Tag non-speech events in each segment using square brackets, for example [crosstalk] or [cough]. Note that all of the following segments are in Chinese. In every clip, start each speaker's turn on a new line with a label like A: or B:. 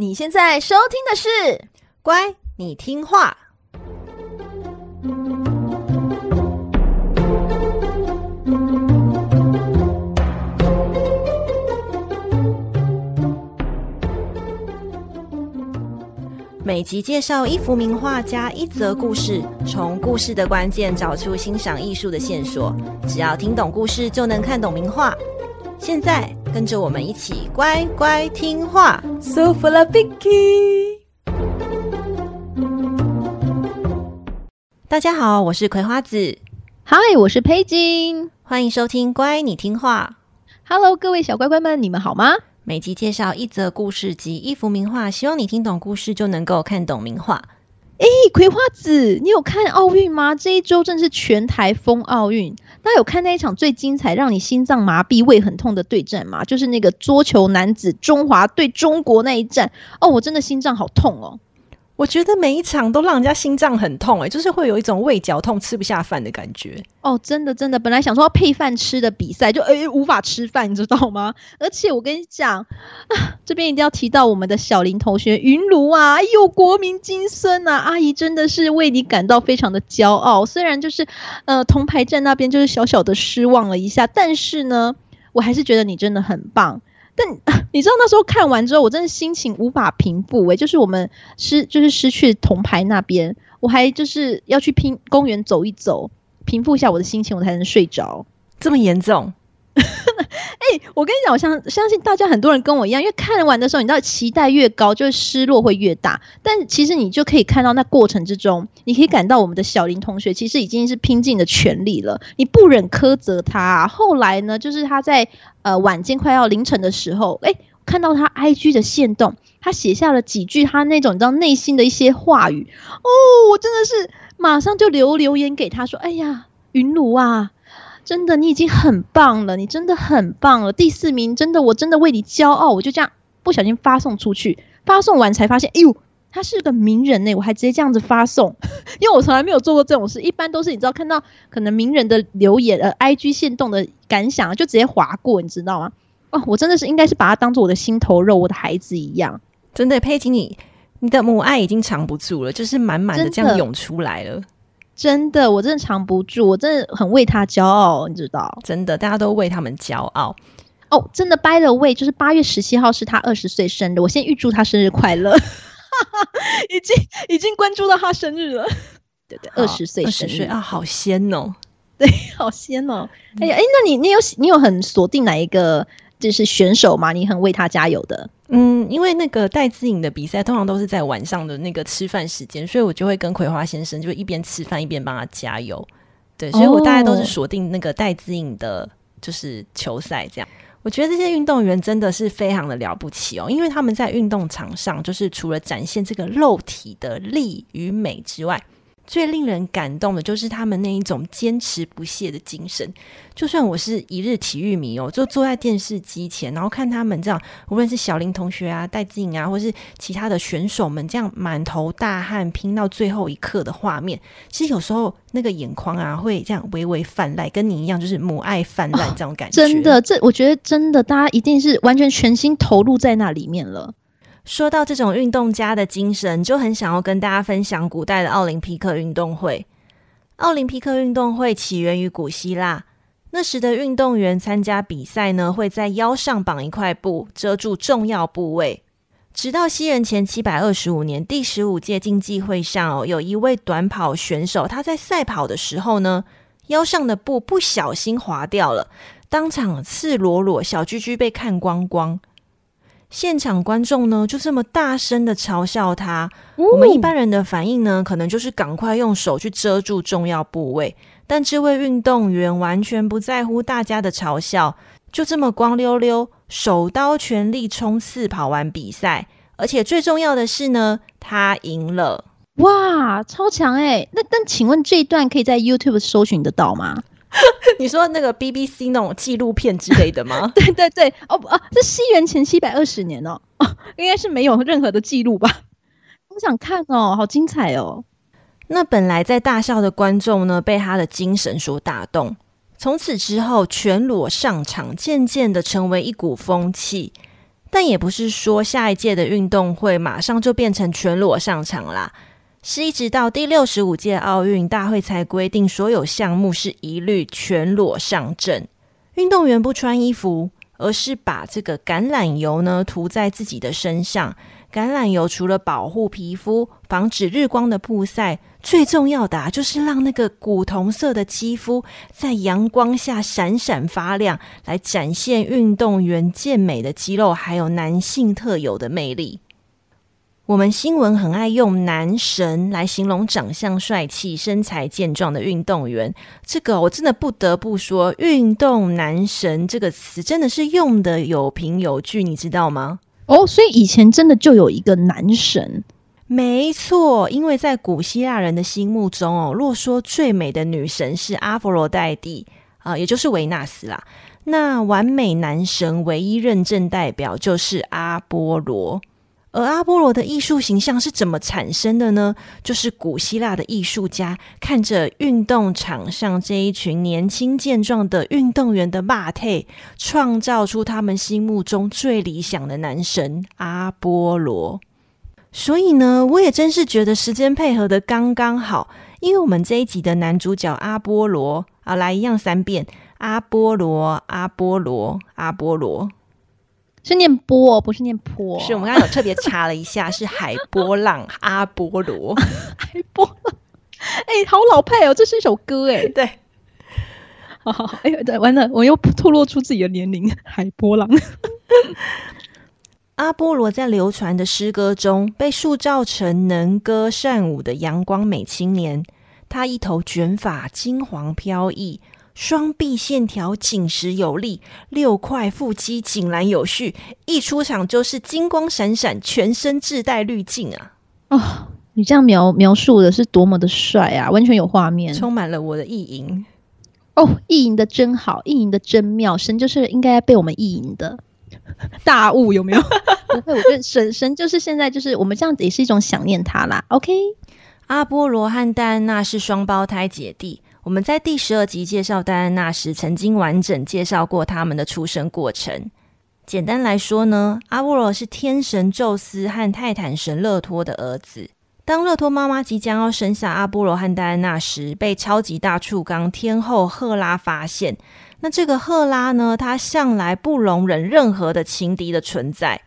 A: 你现在收听的是《
B: 乖，你听话》。每集介绍一幅名画加一则故事，从故事的关键找出欣赏艺术的线索。只要听懂故事，就能看懂名画。现在跟着我们一起乖乖听话。
A: So full of Vicky。
B: 大家好，我是葵花子。
C: 嗨，我是佩金。
B: 欢迎收听《乖，你听话》。
C: Hello，各位小乖乖们，你们好吗？
B: 每集介绍一则故事及一幅名画，希望你听懂故事就能够看懂名画。
C: 哎，葵花子，你有看奥运吗？这一周正是全台风奥运，他有看那一场最精彩、让你心脏麻痹、胃很痛的对战吗？就是那个桌球男子中华对中国那一战。哦，我真的心脏好痛哦。
B: 我觉得每一场都让人家心脏很痛，哎，就是会有一种胃绞痛、吃不下饭的感觉。
C: 哦，真的真的，本来想说要配饭吃的比赛，就诶无法吃饭，你知道吗？而且我跟你讲啊，[sighs] 这边一定要提到我们的小林同学云茹啊，哎呦，国民金孙呐，阿姨真的是为你感到非常的骄傲。虽然就是呃铜牌战那边就是小小的失望了一下，但是呢，我还是觉得你真的很棒。但 [laughs] 你知道那时候看完之后，我真的心情无法平复诶、就是我们失就是失去铜牌那边，我还就是要去拼公园走一走，平复一下我的心情，我才能睡着。
B: 这么严重？[laughs]
C: 哎、我跟你讲，我相相信大家很多人跟我一样，因为看完的时候，你知道期待越高，就是失落会越大。但其实你就可以看到那过程之中，你可以感到我们的小林同学其实已经是拼尽了全力了。你不忍苛责他、后来呢，就是他在呃晚间快要凌晨的时候，哎、看到他 IG 的限动，他写下了几句他那种你知道内心的一些话语。哦，我真的是马上就留留言给他说：“哎呀，云茹啊。”真的，你已经很棒了，你真的很棒了。第四名，真的，我真的为你骄傲。我就这样不小心发送出去，发送完才发现，哎呦，他是个名人呢，我还直接这样子发送，[laughs] 因为我从来没有做过这种事，一般都是你知道看到可能名人的留言，呃，IG 限动的感想，就直接划过，你知道吗？哦，我真的是应该是把他当做我的心头肉，我的孩子一样。
B: 真的，佩奇，你你的母爱已经藏不住了，就是满满的这样涌出来了。
C: 真的，我真的藏不住，我真的很为他骄傲，你知道？
B: 真的，大家都为他们骄傲。
C: 哦，真的，by the way，就是八月十七号是他二十岁生日，我先预祝他生日快乐。[laughs] 已经已经关注到他生日了，对对，二十岁生日
B: 啊，好鲜哦，
C: 对，好鲜哦。哎呀，哎，那你你有你有很锁定哪一个就是选手嘛？你很为他加油的？
B: 嗯，因为那个戴资颖的比赛通常都是在晚上的那个吃饭时间，所以我就会跟葵花先生就一边吃饭一边帮他加油。对，所以我大概都是锁定那个戴资颖的，就是球赛这样。我觉得这些运动员真的是非常的了不起哦，因为他们在运动场上，就是除了展现这个肉体的力与美之外。最令人感动的就是他们那一种坚持不懈的精神。就算我是一日体育迷哦，就坐在电视机前，然后看他们这样，无论是小林同学啊、戴静啊，或是其他的选手们这样满头大汗拼到最后一刻的画面，其实有时候那个眼眶啊会这样微微泛滥，跟你一样，就是母爱泛滥这种感
C: 觉。真的，这我觉得真的，大家一定是完全全心投入在那里面了。
B: 说到这种运动家的精神，就很想要跟大家分享古代的奥林匹克运动会。奥林匹克运动会起源于古希腊，那时的运动员参加比赛呢，会在腰上绑一块布，遮住重要部位。直到西元前七百二十五年，第十五届竞技会上哦，有一位短跑选手，他在赛跑的时候呢，腰上的布不小心滑掉了，当场赤裸裸小居居被看光光。现场观众呢，就这么大声的嘲笑他。哦。我们一般人的反应呢，可能就是赶快用手去遮住重要部位。但这位运动员完全不在乎大家的嘲笑，就这么光溜溜、手刀全力冲刺跑完比赛。而且最重要的是呢，他赢了！
C: 哇，超强欸！那但请问这一段可以在 YouTube 搜寻得到吗？[laughs]
B: 你说那个 BBC 那种纪录片之类的吗？[laughs]
C: 对对对，哦不啊，这西元前七百二十年哦，哦，应该是没有任何的记录吧？[laughs] 我想看哦，好精彩哦！
B: 那本来在大笑的观众呢，被他的精神所打动，从此之后全裸上场，渐渐的成为一股风气。但也不是说下一届的运动会马上就变成全裸上场啦，是一直到第六十五届奥运大会才规定所有项目是一律全裸上阵，运动员不穿衣服，而是把这个橄榄油呢涂在自己的身上。橄榄油除了保护皮肤、防止日光的曝晒，最重要的啊，就是让那个古铜色的肌肤在阳光下闪闪发亮，来展现运动员健美的肌肉，还有男性特有的魅力。我们新闻很爱用“男神”来形容长相帅气、身材健壮的运动员，这个我真的不得不说，“运动男神”这个词真的是用得有凭有据，你知道吗？
C: 哦，所以以前真的就有一个男神，
B: 没错，因为在古希腊人的心目中哦，若说最美的女神是阿佛罗代蒂啊，也就是维纳斯啦，那完美男神唯一认证代表就是阿波罗。而阿波罗的艺术形象是怎么产生的呢？就是古希腊的艺术家看着运动场上这一群年轻健壮的运动员的肉体，创造出他们心目中最理想的男神阿波罗。所以呢，我也真是觉得时间配合得刚刚好，因为我们这一集的男主角阿波罗啊，来一样三遍：阿波罗，阿波罗，阿波罗。
C: 是念波，不是念坡。
B: 是我们刚刚有特别查了一下，是海波浪阿波罗，[laughs]
C: 海波浪。哎、欸，好老派哦，这是一首歌哎。
B: 对，[laughs]
C: 好好好。哎呀，对，完了，我又透露出自己的年龄。海波浪，[laughs]
B: 阿波罗在流传的诗歌中被塑造成能歌善舞的阳光美青年，他一头卷发，金黄飘逸。双臂线条紧实有力，六块腹肌井然有序，一出场就是金光闪闪，全身自带滤镜啊！
C: 哦，你这样描描述的是多么的帅啊，完全有画面，
B: 充满了我的意淫。
C: 哦，意淫的真好，意淫的真妙，神就是应该被我们意淫的大物，有没有？[laughs] 不会，我觉得神神就是现在就是我们这样子也是一种想念他啦。OK，
B: 阿波罗和戴安娜是双胞胎姐弟。我们在第十二集介绍戴安娜时，曾经完整介绍过他们的出生过程。简单来说呢，阿波罗是天神宙斯和泰坦神勒托的儿子。当勒托妈妈即将要生下阿波罗和戴安娜时，被超级大触缸天后赫拉发现。那这个赫拉呢，她向来不容忍任何的情敌的存在，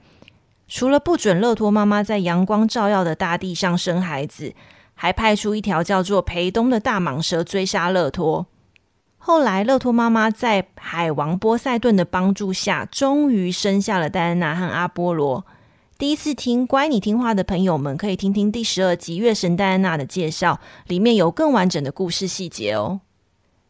B: 除了不准勒托妈妈在阳光照耀的大地上生孩子。还派出一条叫做培东的大蟒蛇追杀乐托。后来，乐托妈妈在海王波塞顿的帮助下，终于生下了戴安娜和阿波罗。第一次听乖，你听话的朋友们可以听听第十二集《月神戴安娜》的介绍，里面有更完整的故事细节哦。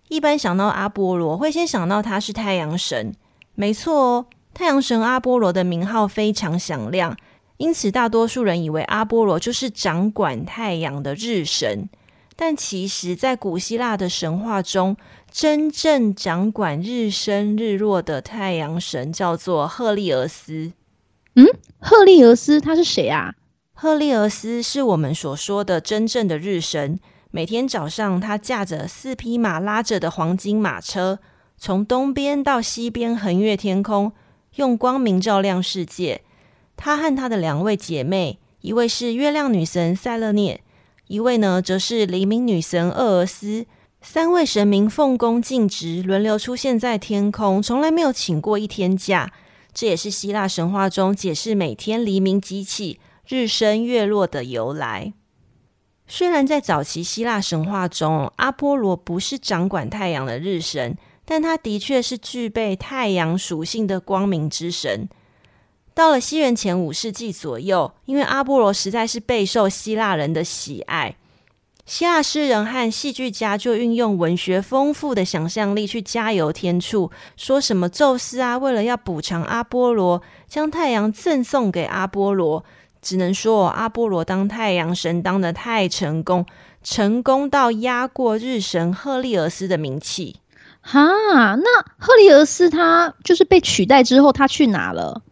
B: 一般想到阿波罗，会先想到他是太阳神，没错哦，太阳神阿波罗的名号非常响亮。因此，大多数人以为阿波罗就是掌管太阳的日神，但其实，在古希腊的神话中，真正掌管日升日落的太阳神叫做赫利俄斯。
C: 嗯，赫利俄斯他是谁啊？
B: 赫利俄斯是我们所说的真正的日神。每天早上，他驾着四匹马拉着的黄金马车，从东边到西边横越天空，用光明照亮世界。他和他的两位姐妹，一位是月亮女神塞勒涅，一位呢则是黎明女神厄尔斯。三位神明奉公尽职，轮流出现在天空，从来没有请过一天假。这也是希腊神话中解释每天黎明即起、日升月落的由来。虽然在早期希腊神话中，阿波罗不是掌管太阳的日神，但他的确是具备太阳属性的光明之神。到了西元前五世纪左右，因为阿波罗实在是备受希腊人的喜爱，希腊诗人和戏剧家就运用文学丰富的想象力去加油添醋，说什么宙斯啊，为了要补偿阿波罗，将太阳赠送给阿波罗。只能说阿波罗当太阳神当的太成功，成功到压过日神赫利俄斯的名气。
C: 哈，那赫利俄斯他就是被取代之后，他去哪了？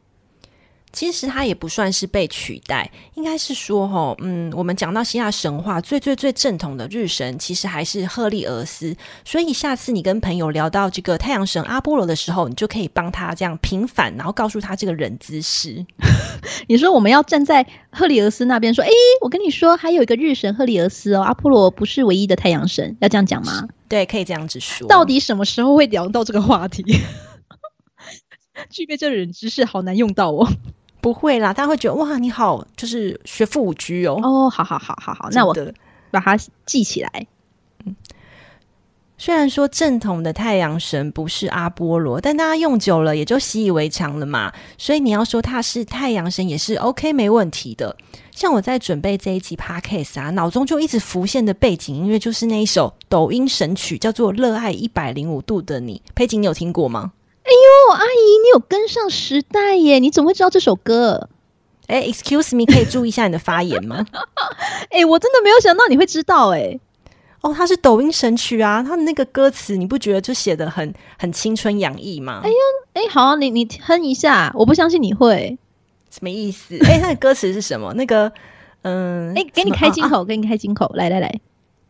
B: 其实它也不算是被取代，应该是说，哈，嗯，我们讲到希腊神话最最最正统的日神，其实还是赫利俄斯。所以下次你跟朋友聊到这个太阳神阿波罗的时候，你就可以帮他这样平反，然后告诉他这个人姿势。[laughs]
C: 你说我们要站在赫利俄斯那边说，哎，我跟你说，还有一个日神赫利俄斯哦，阿波罗不是唯一的太阳神，要这样讲吗？
B: 对，可以这样子说。
C: 到底什么时候会聊到这个话题？[laughs] 具备这人知识好难用到哦。
B: 不会啦，大家会觉得哇，你好，就是学富五车哦。
C: 哦，好好好好好，那我把它记起来。
B: 嗯，虽然说正统的太阳神不是阿波罗，但大家用久了也就习以为常了嘛。所以你要说他是太阳神也是 OK 没问题的。像我在准备这一集 Podcast 啊，脑中就一直浮现的背景音乐就是那一首抖音神曲，叫做《热爱一百零五度的你》。佩锦，你有听过吗？
C: 哎呦，阿姨，你有跟上时代耶！你怎么会知道这首歌？
B: 哎，Excuse me，可以注意一下你的发言吗？[laughs]
C: 哎，我真的没有想到你会知道哎。
B: 哦，它是抖音神曲啊，它的那个歌词你不觉得就写的很很青春洋溢吗？
C: 哎呦，哎，好，你你哼一下，我不相信你会。
B: 什么意思？哎，它的歌词是什么？那个，嗯，
C: 哎，给你开金口，给你开金口，来来来。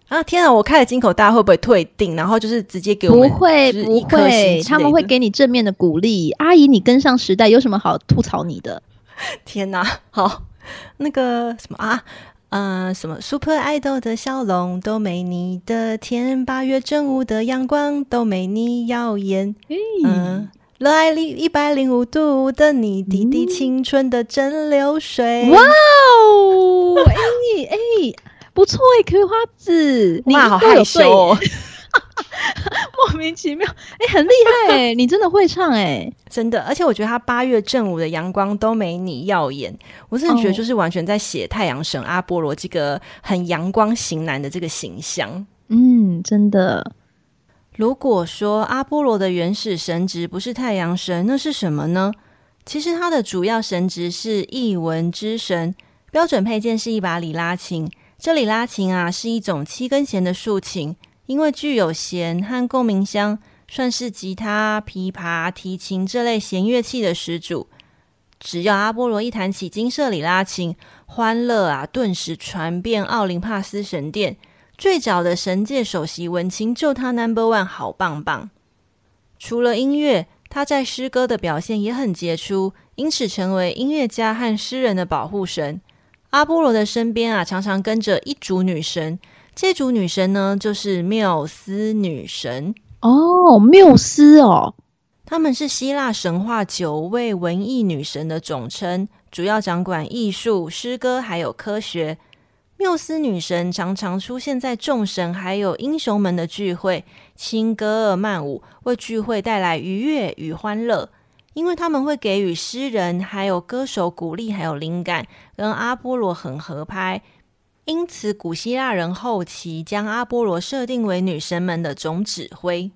B: 啊天啊！我开了金口，大家会不会退订？然后就是直接给我们？
C: 不会不会，他们会给你正面的鼓励。阿姨，你跟上时代，有什么好吐槽你的？[laughs]
B: 天哪！好，那个什么啊，嗯、呃，什么 Super Idol 的笑容都没你的甜，八月正午的阳光都没你耀眼。嗯，热爱里一百零五度的你，滴滴青春的蒸馏水。哇
C: 哦！哎哎。不错哎，葵花子，你好害羞哦，[laughs] 莫名其妙。哎，很厉害哎，[laughs] 你真的会唱哎，
B: 真的，而且我觉得他八月正午的阳光都没你耀眼，我真的觉得就是完全在写太阳神阿波罗这个很阳光型男的这个形象，
C: 嗯，真的。
B: 如果说阿波罗的原始神职不是太阳神，那是什么呢？其实他的主要神职是译文之神，标准配件是一把里拉琴。这里拉琴啊，是一种七根弦的竖琴，因为具有弦和共鸣箱，算是吉他、琵琶、提琴这类弦乐器的始祖。只要阿波罗一弹起金色里拉琴，欢乐啊，顿时传遍奥林帕斯神殿。最早的神界首席文青就他 Number One，好棒棒！除了音乐，他在诗歌的表现也很杰出，因此成为音乐家和诗人的保护神。阿波罗的身边啊，常常跟着一组女神。这组女神呢，就是缪斯女神
C: 哦。缪斯哦，
B: 她们是希腊神话九位文艺女神的总称，主要掌管艺术、诗歌还有科学。缪斯女神常常出现在众神还有英雄们的聚会，轻歌曼舞，为聚会带来愉悦与欢乐。因为他们会给予诗人还有歌手鼓励，还有灵感，跟阿波罗很合拍。因此，古希腊人后期将阿波罗设定为女神们的总指挥。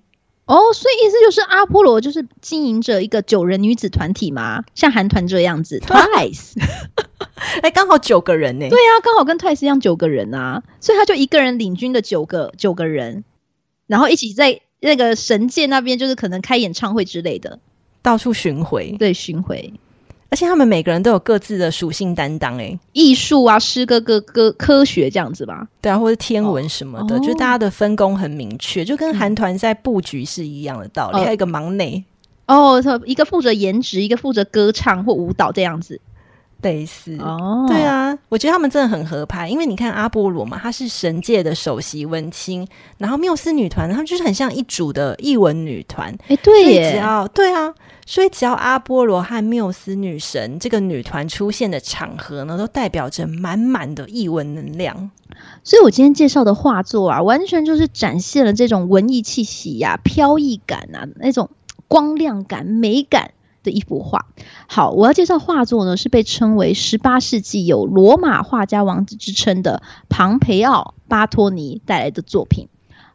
C: 哦，所以意思就是阿波罗就是经营着一个九人女子团体嘛，像韩团这样子。[laughs] Twice，[laughs]
B: 哎，刚好九个人呢。
C: 对啊，刚好跟 Twice 一样九个人啊，所以他就一个人领军的九个九个人，然后一起在那个神界那边，就是可能开演唱会之类的。
B: 到处巡回，
C: 对，巡回，
B: 而且他们每个人都有各自的属性担当，哎，艺
C: 术啊，诗歌、歌歌、科学这样子吧，
B: 对啊，或者天文什么的，哦、就大家的分工很明确，就跟韩团在布局是一样的道理。嗯、还有一个忙内，
C: 哦，一个负责颜值，一个负责歌唱或舞蹈这样子。
B: 类似哦，对啊，我觉得他们真的很合拍，因为你看阿波罗嘛，他是神界的首席文青，然后缪斯女团，他们就是很像一组的译文女团，
C: 哎，对耶，
B: 只要对啊，所以只要阿波罗和缪斯女神这个女团出现的场合呢，都代表着满满的译文能量。
C: 所以我今天介绍的画作啊，完全就是展现了这种文艺气息呀、啊、飘逸感啊、那种光亮感、美感。的一幅画。好，我要介绍画作呢，是被称为十八世纪有罗马画家王子之称的庞培奥·巴托尼带来的作品。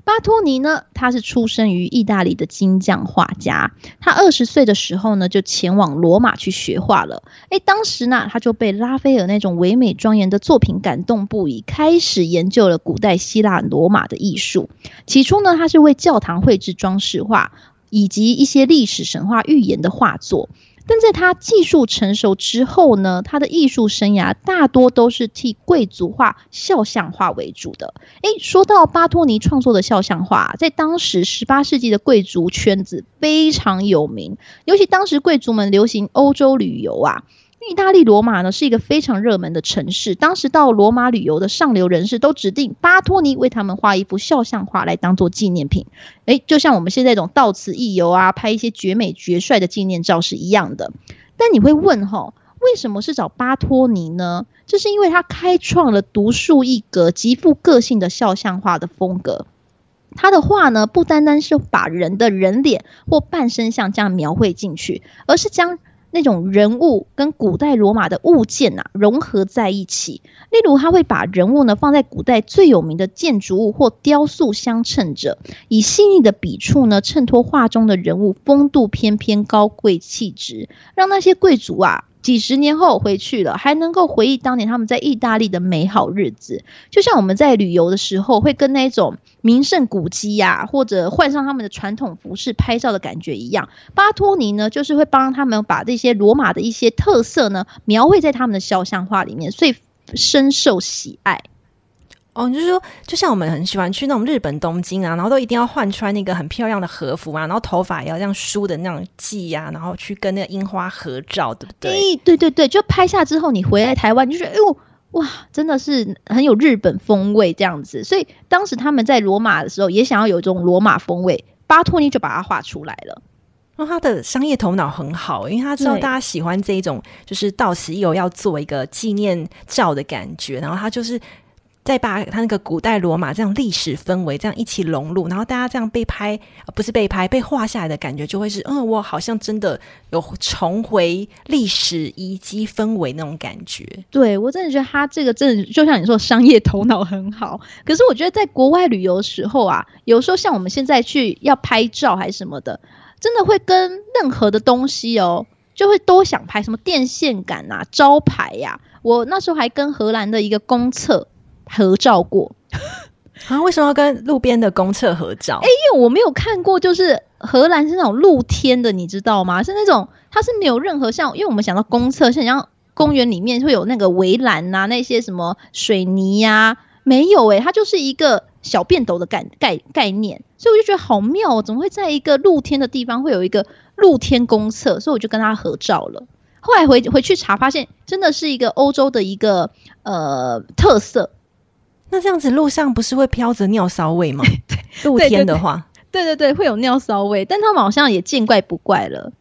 C: 巴托尼呢，他是出生于意大利的金匠画家。他二十岁的时候呢，就前往罗马去学画了。诶，当时呢，他就被拉斐尔那种唯美庄严的作品感动不已，开始研究了古代希腊罗马的艺术。起初呢，他是为教堂绘制装饰画。以及一些历史神话预言的画作，但在他技术成熟之后呢，他的艺术生涯大多都是替贵族画肖像画为主的。诶，说到巴托尼创作的肖像画，在当时十八世纪的贵族圈子非常有名，尤其当时贵族们流行欧洲旅游啊。意大利罗马呢是一个非常热门的城市，当时到罗马旅游的上流人士都指定巴托尼为他们画一幅肖像画来当做纪念品。诶，就像我们现在这种到此一游啊，拍一些绝美绝帅的纪念照是一样的。但你会问哈，为什么是找巴托尼呢？这是因为他开创了独树一格、极富个性的肖像画的风格。他的画呢，不单单是把人的人脸或半身像这样描绘进去，而是将那种人物跟古代罗马的物件呐、啊、融合在一起，例如他会把人物呢放在古代最有名的建筑物或雕塑相衬着，以细腻的笔触呢衬托画中的人物风度翩翩、高贵气质，让那些贵族啊。几十年后回去了，还能够回忆当年他们在意大利的美好日子，就像我们在旅游的时候会跟那种名胜古迹呀、或者换上他们的传统服饰拍照的感觉一样。巴托尼呢，就是会帮他们把这些罗马的一些特色呢描绘在他们的肖像画里面，所以深受喜爱。
B: 哦，就是说，就像我们很喜欢去那种日本东京啊，然后都一定要换穿那个很漂亮的和服啊，然后头发也要这样梳的那种髻呀，然后去跟那个樱花合照，对不对？
C: 欸、对对对，就拍下之后，你回来台湾，你就觉得哎呦哇，真的是很有日本风味这样子。所以当时他们在罗马的时候，也想要有这种罗马风味，巴托尼就把它画出来了。
B: 那、哦、他的商业头脑很好，因为他知道大家喜欢这一种，就是到此一游要做一个纪念照的感觉，然后他就是。再把他那个古代罗马这样历史氛围这样一起融入，然后大家这样被拍，不是被拍，被画下来的感觉就会是，嗯，我好像真的有重回历史遗迹氛围那种感觉。
C: 对，我真的觉得他这个真的就像你说，商业头脑很好。可是我觉得在国外旅游时候啊，有时候像我们现在去要拍照还是什么的，真的会跟任何的东西哦，就会都想拍什么电线杆啊、招牌呀、我那时候还跟荷兰的一个公厕。合照过 [laughs]
B: 啊？为什么要跟路边的公厕合照？
C: 哎、欸，因为我没有看过，就是荷兰是那种露天的，你知道吗？是那种它是没有任何像，因为我们想到公厕，像像公园里面会有那个围栏呐，那些什么水泥呀、啊，没有哎、欸，它就是一个小便斗的概概概念，所以我就觉得好妙哦，怎么会在一个露天的地方会有一个露天公厕？所以我就跟他合照了。后来回回去查，发现真的是一个欧洲的一个呃特色。
B: 那这样子路上不是会飘着尿骚味吗？[laughs] 露天的话，
C: 对对对，会有尿骚味，但他们好像也见怪不怪了。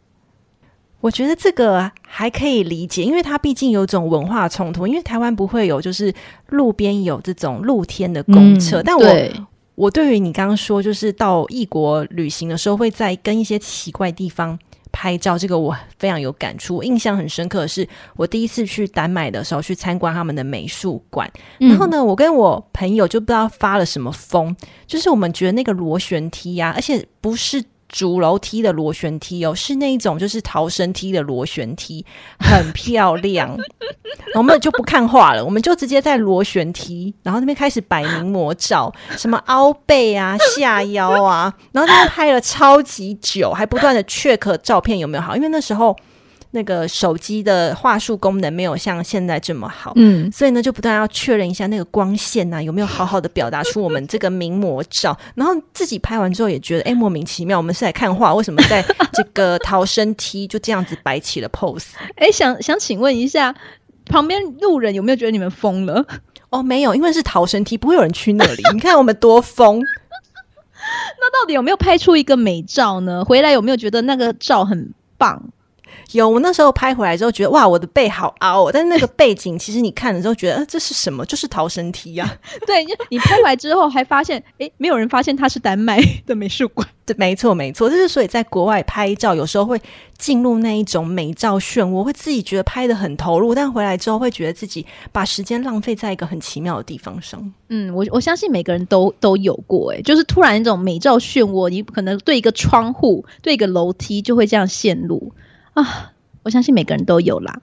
B: 我觉得这个还可以理解，因为它毕竟有种文化冲突。因为台湾不会有，就是路边有这种露天的公厕，嗯、但我对我对于你刚刚说，就是到异国旅行的时候，会在跟一些奇怪地方。拍照这个我非常有感触，我印象很深刻的是我第一次去丹麦的时候去参观他们的美术馆，嗯、然后呢，我跟我朋友就不知道发了什么疯，就是我们觉得那个螺旋梯呀、啊，而且不是。主楼梯的螺旋梯哦，是那一种就是逃生梯的螺旋梯，很漂亮。我们就不看画了，我们就直接在螺旋梯，然后那边开始摆名模照，什么凹背啊、下腰啊，然后那边拍了超级久，还不断的 check 照片有没有好，因为那时候。那个手机的话术功能没有像现在这么好，嗯，所以呢就不断要确认一下那个光线啊有没有好好的表达出我们这个名模照，然后自己拍完之后也觉得哎莫名其妙，我们是来看画，为什么在这个逃生梯就这样子摆起了 pose？[laughs]
C: 哎，想想请问一下，旁边路人有没有觉得你们疯了？
B: 哦，没有，因为是逃生梯，不会有人去那里。[laughs] 你看我们多疯，
C: 那到底有没有拍出一个美照呢？回来有没有觉得那个照很棒？
B: 有，我那时候拍回来之后觉得哇，我的背好凹哦，但是那个 [laughs] 背景其实你看了之后觉得，呃，这是什么？就是逃生梯呀。[laughs]
C: 对，你拍回来之后还发现，诶，没有人发现它是丹麦 [laughs] 的美术馆。
B: 对，没错，没错，就是所以在国外拍照，有时候会进入那一种美照漩涡，会自己觉得拍的很投入，但回来之后会觉得自己把时间浪费在一个很奇妙的地方上。
C: 嗯，我我相信每个人都都有过，诶，就是突然一种美照漩涡，你可能对一个窗户，对一个楼梯就会这样陷入。啊，我相信每个人都有啦。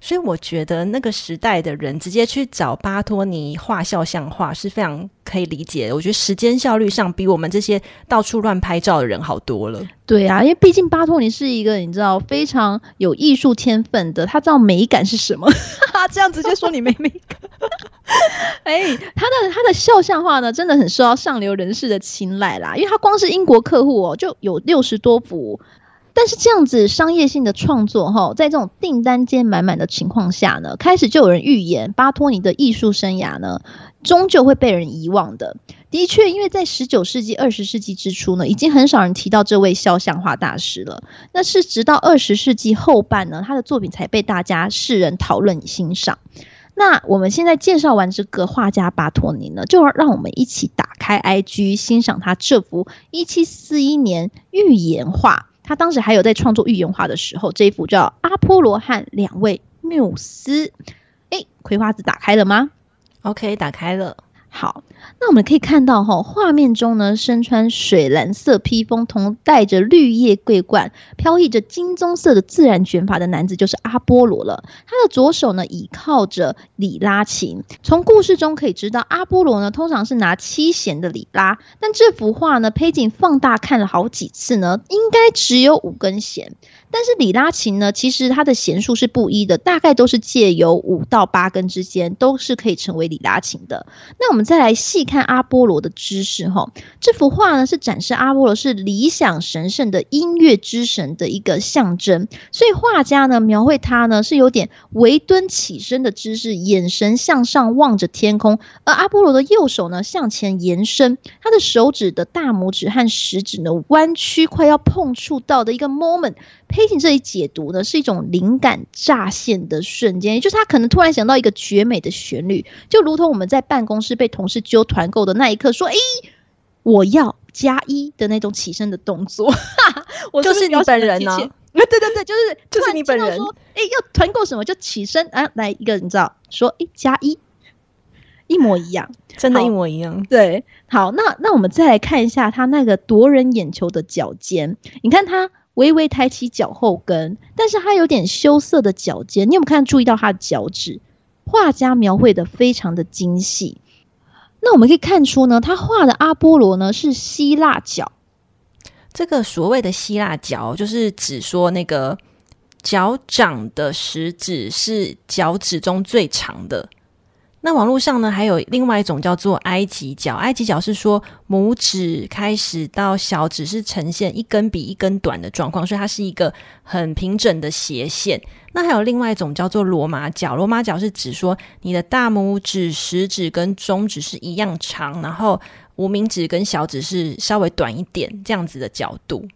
B: 所以我觉得那个时代的人直接去找巴托尼画肖像画是非常可以理解的。我觉得时间效率上比我们这些到处乱拍照的人好多了。
C: 对啊，因为毕竟巴托尼是一个你知道非常有艺术天分的，他知道美感是什么。[laughs] 这样直接说你没美感。[laughs] 哎，他的他的肖像画呢，真的很受到上流人士的青睐啦，因为他光是英国客户哦，就有六十多幅。但是这样子商业性的创作，哈，在这种订单间满满的情况下呢，开始就有人预言巴托尼的艺术生涯呢，终究会被人遗忘的。的确，因为在十九世纪、二十世纪之初呢，已经很少人提到这位肖像画大师了。那是直到二十世纪后半呢，他的作品才被大家世人讨论欣赏。那我们现在介绍完这个画家巴托尼呢，就让我们一起打开 IG 欣赏他这幅一七四一年预言画。他当时还有在创作预言画的时候，这一幅叫《阿波罗和两位缪斯》。哎，葵花籽打开了吗
B: ？OK，打开了。
C: 好，那我们可以看到哈，画面中呢，身穿水蓝色披风，同戴着绿叶桂冠，飘逸着金棕色的自然卷发的男子，就是阿波罗了。他的左手呢，倚靠着里拉琴。从故事中可以知道，阿波罗呢，通常是拿七弦的里拉，但这幅画呢，配景放大看了好几次呢，应该只有五根弦。但是里拉琴呢，其实它的弦数是不一的，大概都是介由五到八根之间，都是可以成为里拉琴的。那我们再来细看阿波罗的姿势哈，这幅画呢是展示阿波罗是理想神圣的音乐之神的一个象征，所以画家呢描绘他呢是有点微蹲起身的姿势，眼神向上望着天空，而阿波罗的右手呢向前延伸，他的手指的大拇指和食指呢弯曲，快要碰触到的一个 moment。黑琴这里解读呢是一种灵感乍现的瞬间，就是他可能突然想到一个绝美的旋律，就如同我们在办公室被同事揪团购的那一刻，说：“诶，我要加一的那种起身的动作。[laughs] ”我
B: 就是你本人呢？[laughs]
C: 对对对，就是
B: 就是你本人。
C: 说：“诶，要团购什么就起身啊，来一个你知道，说诶加一，一模一样，
B: 真的，一模一样。”
C: 对，好，那那我们再来看一下他那个夺人眼球的脚尖，你看他。微微抬起脚后跟，但是他有点羞涩的脚尖。你有没有看注意到他的脚趾？画家描绘的非常的精细。那我们可以看出呢，他画的阿波罗呢是希腊脚。
B: 这个所谓的希腊脚，就是指说那个脚掌的食指是脚趾中最长的。那网络上呢，还有另外一种叫做埃及脚。埃及脚是说拇指开始到小指是呈现一根比一根短的状况，所以它是一个很平整的斜线。那还有另外一种叫做罗马脚。罗马脚是指说你的大拇指、食指跟中指是一样长，然后无名指跟小指是稍微短一点这样子的角度。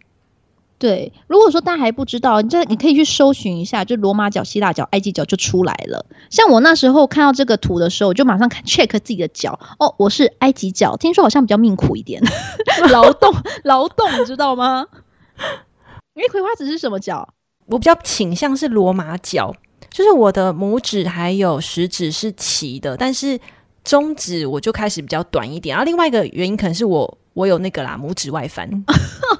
C: 对，如果说大家还不知道，你这你可以去搜寻一下，就罗马脚、希腊脚、埃及脚就出来了。像我那时候看到这个图的时候，我就马上看 check [laughs] 自己的脚。哦，我是埃及脚，听说好像比较命苦一点，[laughs] 劳动劳动，你知道吗？因为葵花籽是什么脚？
B: 我比较倾向是罗马脚，就是我的拇指还有食指是齐的，但是中指我就开始比较短一点。然后另外一个原因可能是我我有那个啦，拇指外翻。[laughs]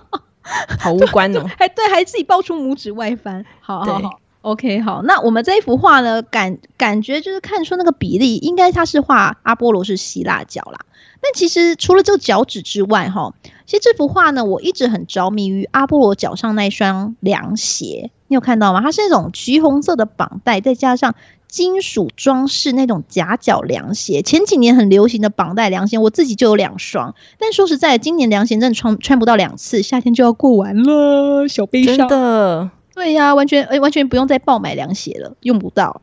B: [laughs] 好无关哦，
C: 还对，还自己爆出拇指外翻，好好好，OK，好，那我们这一幅画呢，感感觉就是看出那个比例，应该他是画阿波罗是希腊脚啦。但其实除了这个脚趾之外，哈，其实这幅画呢，我一直很着迷于阿波罗脚上那一双凉鞋，你有看到吗？它是那种橘红色的绑带，再加上。金属装饰那种夹脚凉鞋，前几年很流行的绑带凉鞋，我自己就有两双。但说实在，今年凉鞋真的穿穿不到两次，夏天就要过完了，小悲伤。
B: 真的，
C: 对呀、啊，完全诶，完全不用再爆买凉鞋了，用不到。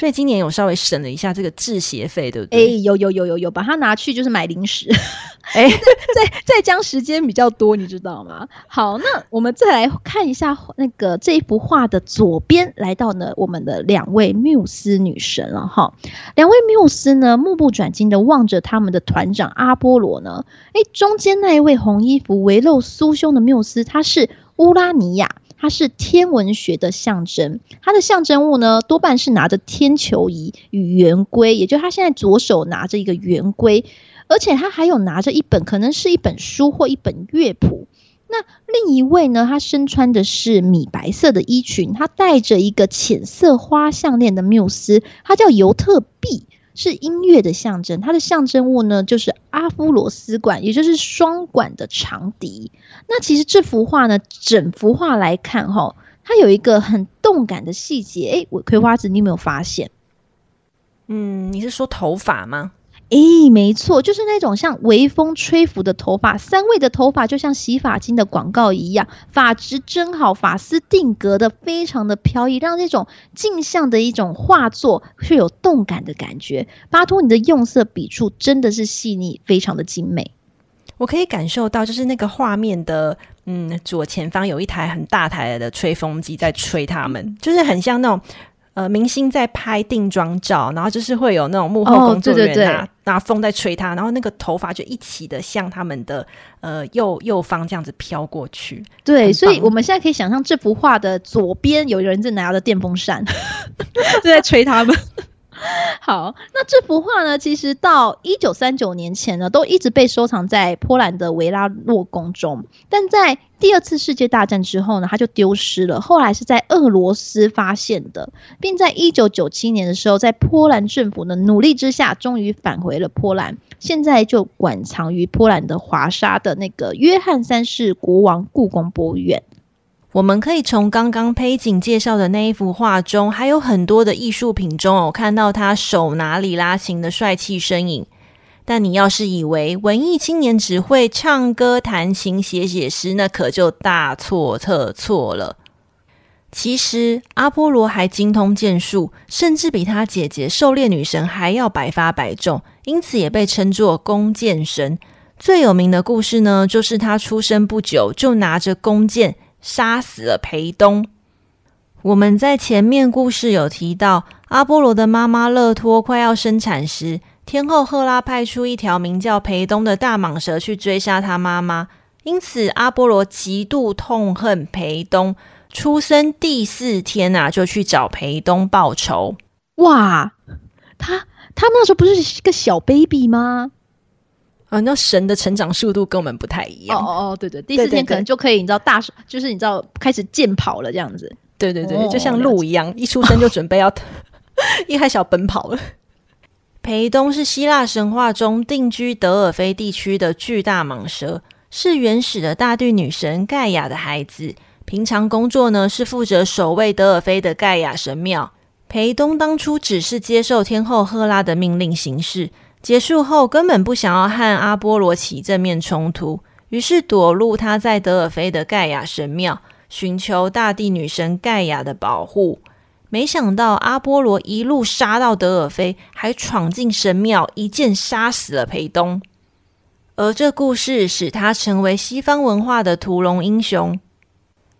B: 所以今年有稍微省了一下这个制鞋费，对不对？
C: 哎、欸，有有有有有，把它拿去就是买零食，[laughs] 哎、[laughs] 欸，再再将时间比较多，你知道吗？好，那我们再来看一下那个这一幅画的左边，来到呢我们的两位缪斯女神了哈。两位缪斯呢目不转睛的望着他们的团长阿波罗呢，哎、欸，中间那一位红衣服围露酥胸的缪斯，她是乌拉尼亚。它是天文学的象征，它的象征物呢，多半是拿着天球仪与圆规，也就是他现在左手拿着一个圆规，而且他还有拿着一本，可能是一本书或一本乐谱。那另一位呢，他身穿的是米白色的衣裙，他戴着一个浅色花项链的缪斯，他叫尤特毕，是音乐的象征。它的象征物呢，就是阿夫罗斯管，也就是双管的长笛。那其实这幅画呢，整幅画来看，哈，它有一个很动感的细节。哎，我葵花子，你有没有发现？
B: 嗯，你是说头发吗？
C: 诶，没错，就是那种像微风吹拂的头发，三位的头发就像洗发精的广告一样，发质真好，发丝定格的非常的飘逸，让这种镜像的一种画作是有动感的感觉。巴托，你的用色笔触真的是细腻，非常的精美。
B: 我可以感受到，就是那个画面的嗯左前方有一台很大台的吹风机在吹他们，就是很像那种。呃，明星在拍定妆照，然后就是会有那种幕后工作人员拿，哦、对对对，拿风在吹他，然后那个头发就一起的向他们的呃右右方这样子飘过去。
C: 对，所以我们现在可以想象这幅画的左边有人在拿着电风扇，就 [laughs] 在吹他们。[laughs] 好，那这幅画呢，其实到一九三九年前呢，都一直被收藏在波兰的维拉洛宫中。但在第二次世界大战之后呢，它就丢失了。后来是在俄罗斯发现的，并在一九九七年的时候，在波兰政府的努力之下，终于返回了波兰。现在就馆藏于波兰的华沙的那个约翰三世国王故宫博物院。
B: 我们可以从刚刚佩景介绍的那一幅画中，还有很多的艺术品中，我看到他手拿里拉琴的帅气身影。但你要是以为文艺青年只会唱歌、弹琴、写写诗，那可就大错特错了。其实阿波罗还精通剑术，甚至比他姐姐狩猎女神还要百发百中，因此也被称作弓箭神。最有名的故事呢，就是他出生不久就拿着弓箭。杀死了裴东。我们在前面故事有提到，阿波罗的妈妈勒托快要生产时，天后赫拉派出一条名叫裴东的大蟒蛇去追杀他妈妈，因此阿波罗极度痛恨裴东。出生第四天啊，就去找裴东报仇。
C: 哇，他他那时候不是一个小 baby 吗？
B: 啊，那神的成长速度跟我们不太一样。
C: 哦哦哦，对对，第四天可能就可以，你知道大，就是你知道开始健跑了这样子。
B: 对对对，哦、就像鹿一样，一出生就准备要 [laughs] 一开始要奔跑了。[laughs] 裴东是希腊神话中定居德尔菲地区的巨大蟒蛇，是原始的大地女神盖亚的孩子。平常工作呢是负责守卫德尔菲的盖亚神庙。裴东当初只是接受天后赫拉的命令行事。结束后，根本不想要和阿波罗起正面冲突，于是躲入他在德尔菲的盖亚神庙，寻求大地女神盖亚的保护。没想到阿波罗一路杀到德尔菲，还闯进神庙，一剑杀死了裴东。而这故事使他成为西方文化的屠龙英雄。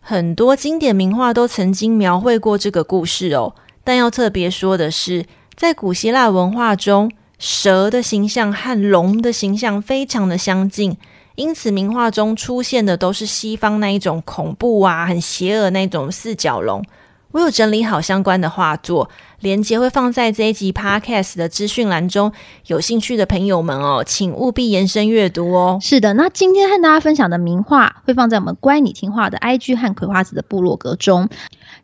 B: 很多经典名画都曾经描绘过这个故事哦。但要特别说的是，在古希腊文化中，蛇的形象和龙的形象非常的相近，因此名画中出现的都是西方那一种恐怖啊、很邪恶那种四角龙。我有整理好相关的画作，连接会放在这一集 Podcast 的资讯栏中，有兴趣的朋友们哦，请务必延伸阅读哦。
C: 是的，那今天和大家分享的名画会放在我们乖你听话的 IG 和葵花籽的部落格中。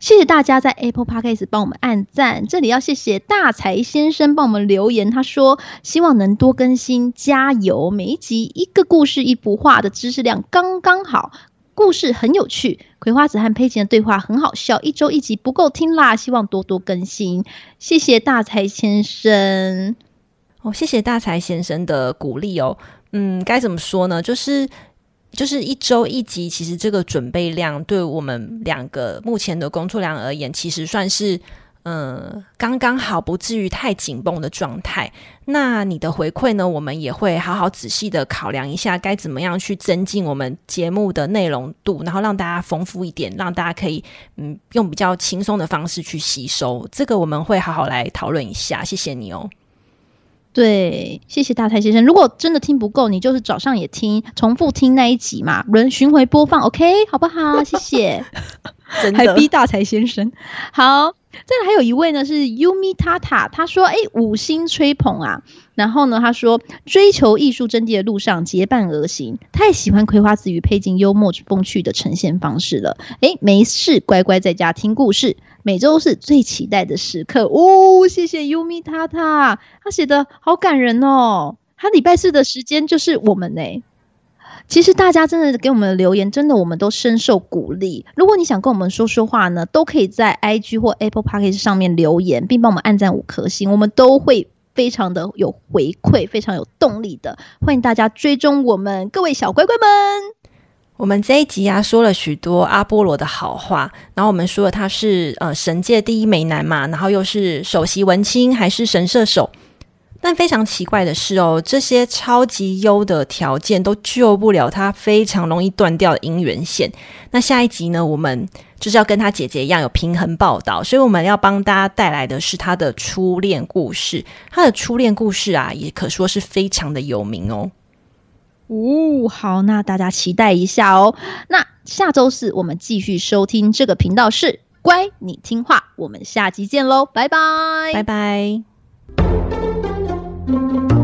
C: 谢谢大家在 Apple Podcast 帮我们按赞，这里要谢谢大财先生帮我们留言，他说希望能多更新，加油！每一集一个故事一幅画的知识量刚刚好，故事很有趣，葵花子和佩奇的对话很好笑，一周一集不够听啦，希望多多更新。谢谢大才先生，
B: 哦，谢谢大才先生的鼓励哦，嗯，该怎么说呢？就是。就是一周一集，其实这个准备量对我们两个目前的工作量而言，其实算是嗯刚刚好，不至于太紧绷的状态。那你的回馈呢？我们也会好好仔细的考量一下，该怎么样去增进我们节目的内容度，然后让大家丰富一点，让大家可以嗯用比较轻松的方式去吸收。这个我们会好好来讨论一下。谢谢你哦。
C: 对，谢谢大才先生。如果真的听不够，你就是早上也听，重复听那一集嘛，轮巡回播放，OK，好不好？谢谢，[laughs]
B: 真的
C: 还逼大才先生。好，再来还有一位呢是 Yumi Tata，他说：“哎，五星吹捧啊！”然后呢，他说：“追求艺术真谛的路上结伴而行，太喜欢葵花籽与配镜幽默风趣的呈现方式了。”哎，没事，乖乖在家听故事，每周是最期待的时刻哦。谢谢 Yumi Tata，他写的好感人哦。他礼拜四的时间就是我们呢。其实大家真的给我们的留言，真的我们都深受鼓励。如果你想跟我们说说话呢，都可以在 IG 或 Apple Podcast 上面留言，并帮我们按赞五颗星，我们都会非常的有回馈，非常有动力的。欢迎大家追踪我们，各位小乖乖们。
B: 我们这一集啊，说了许多阿波罗的好话，然后我们说了他是呃神界第一美男嘛，然后又是首席文青，还是神射手。但非常奇怪的是哦，这些超级优的条件都救不了他非常容易断掉的姻缘线。那下一集呢，我们就是要跟他姐姐一样有平衡报道，所以我们要帮大家带来的是他的初恋故事。他的初恋故事啊，也可说是非常的有名哦。
C: 哦，好，那大家期待一下哦。那下周四我们继续收听这个频道是乖，你听话。我们下集见喽，拜拜，
B: 拜拜。
C: 嗯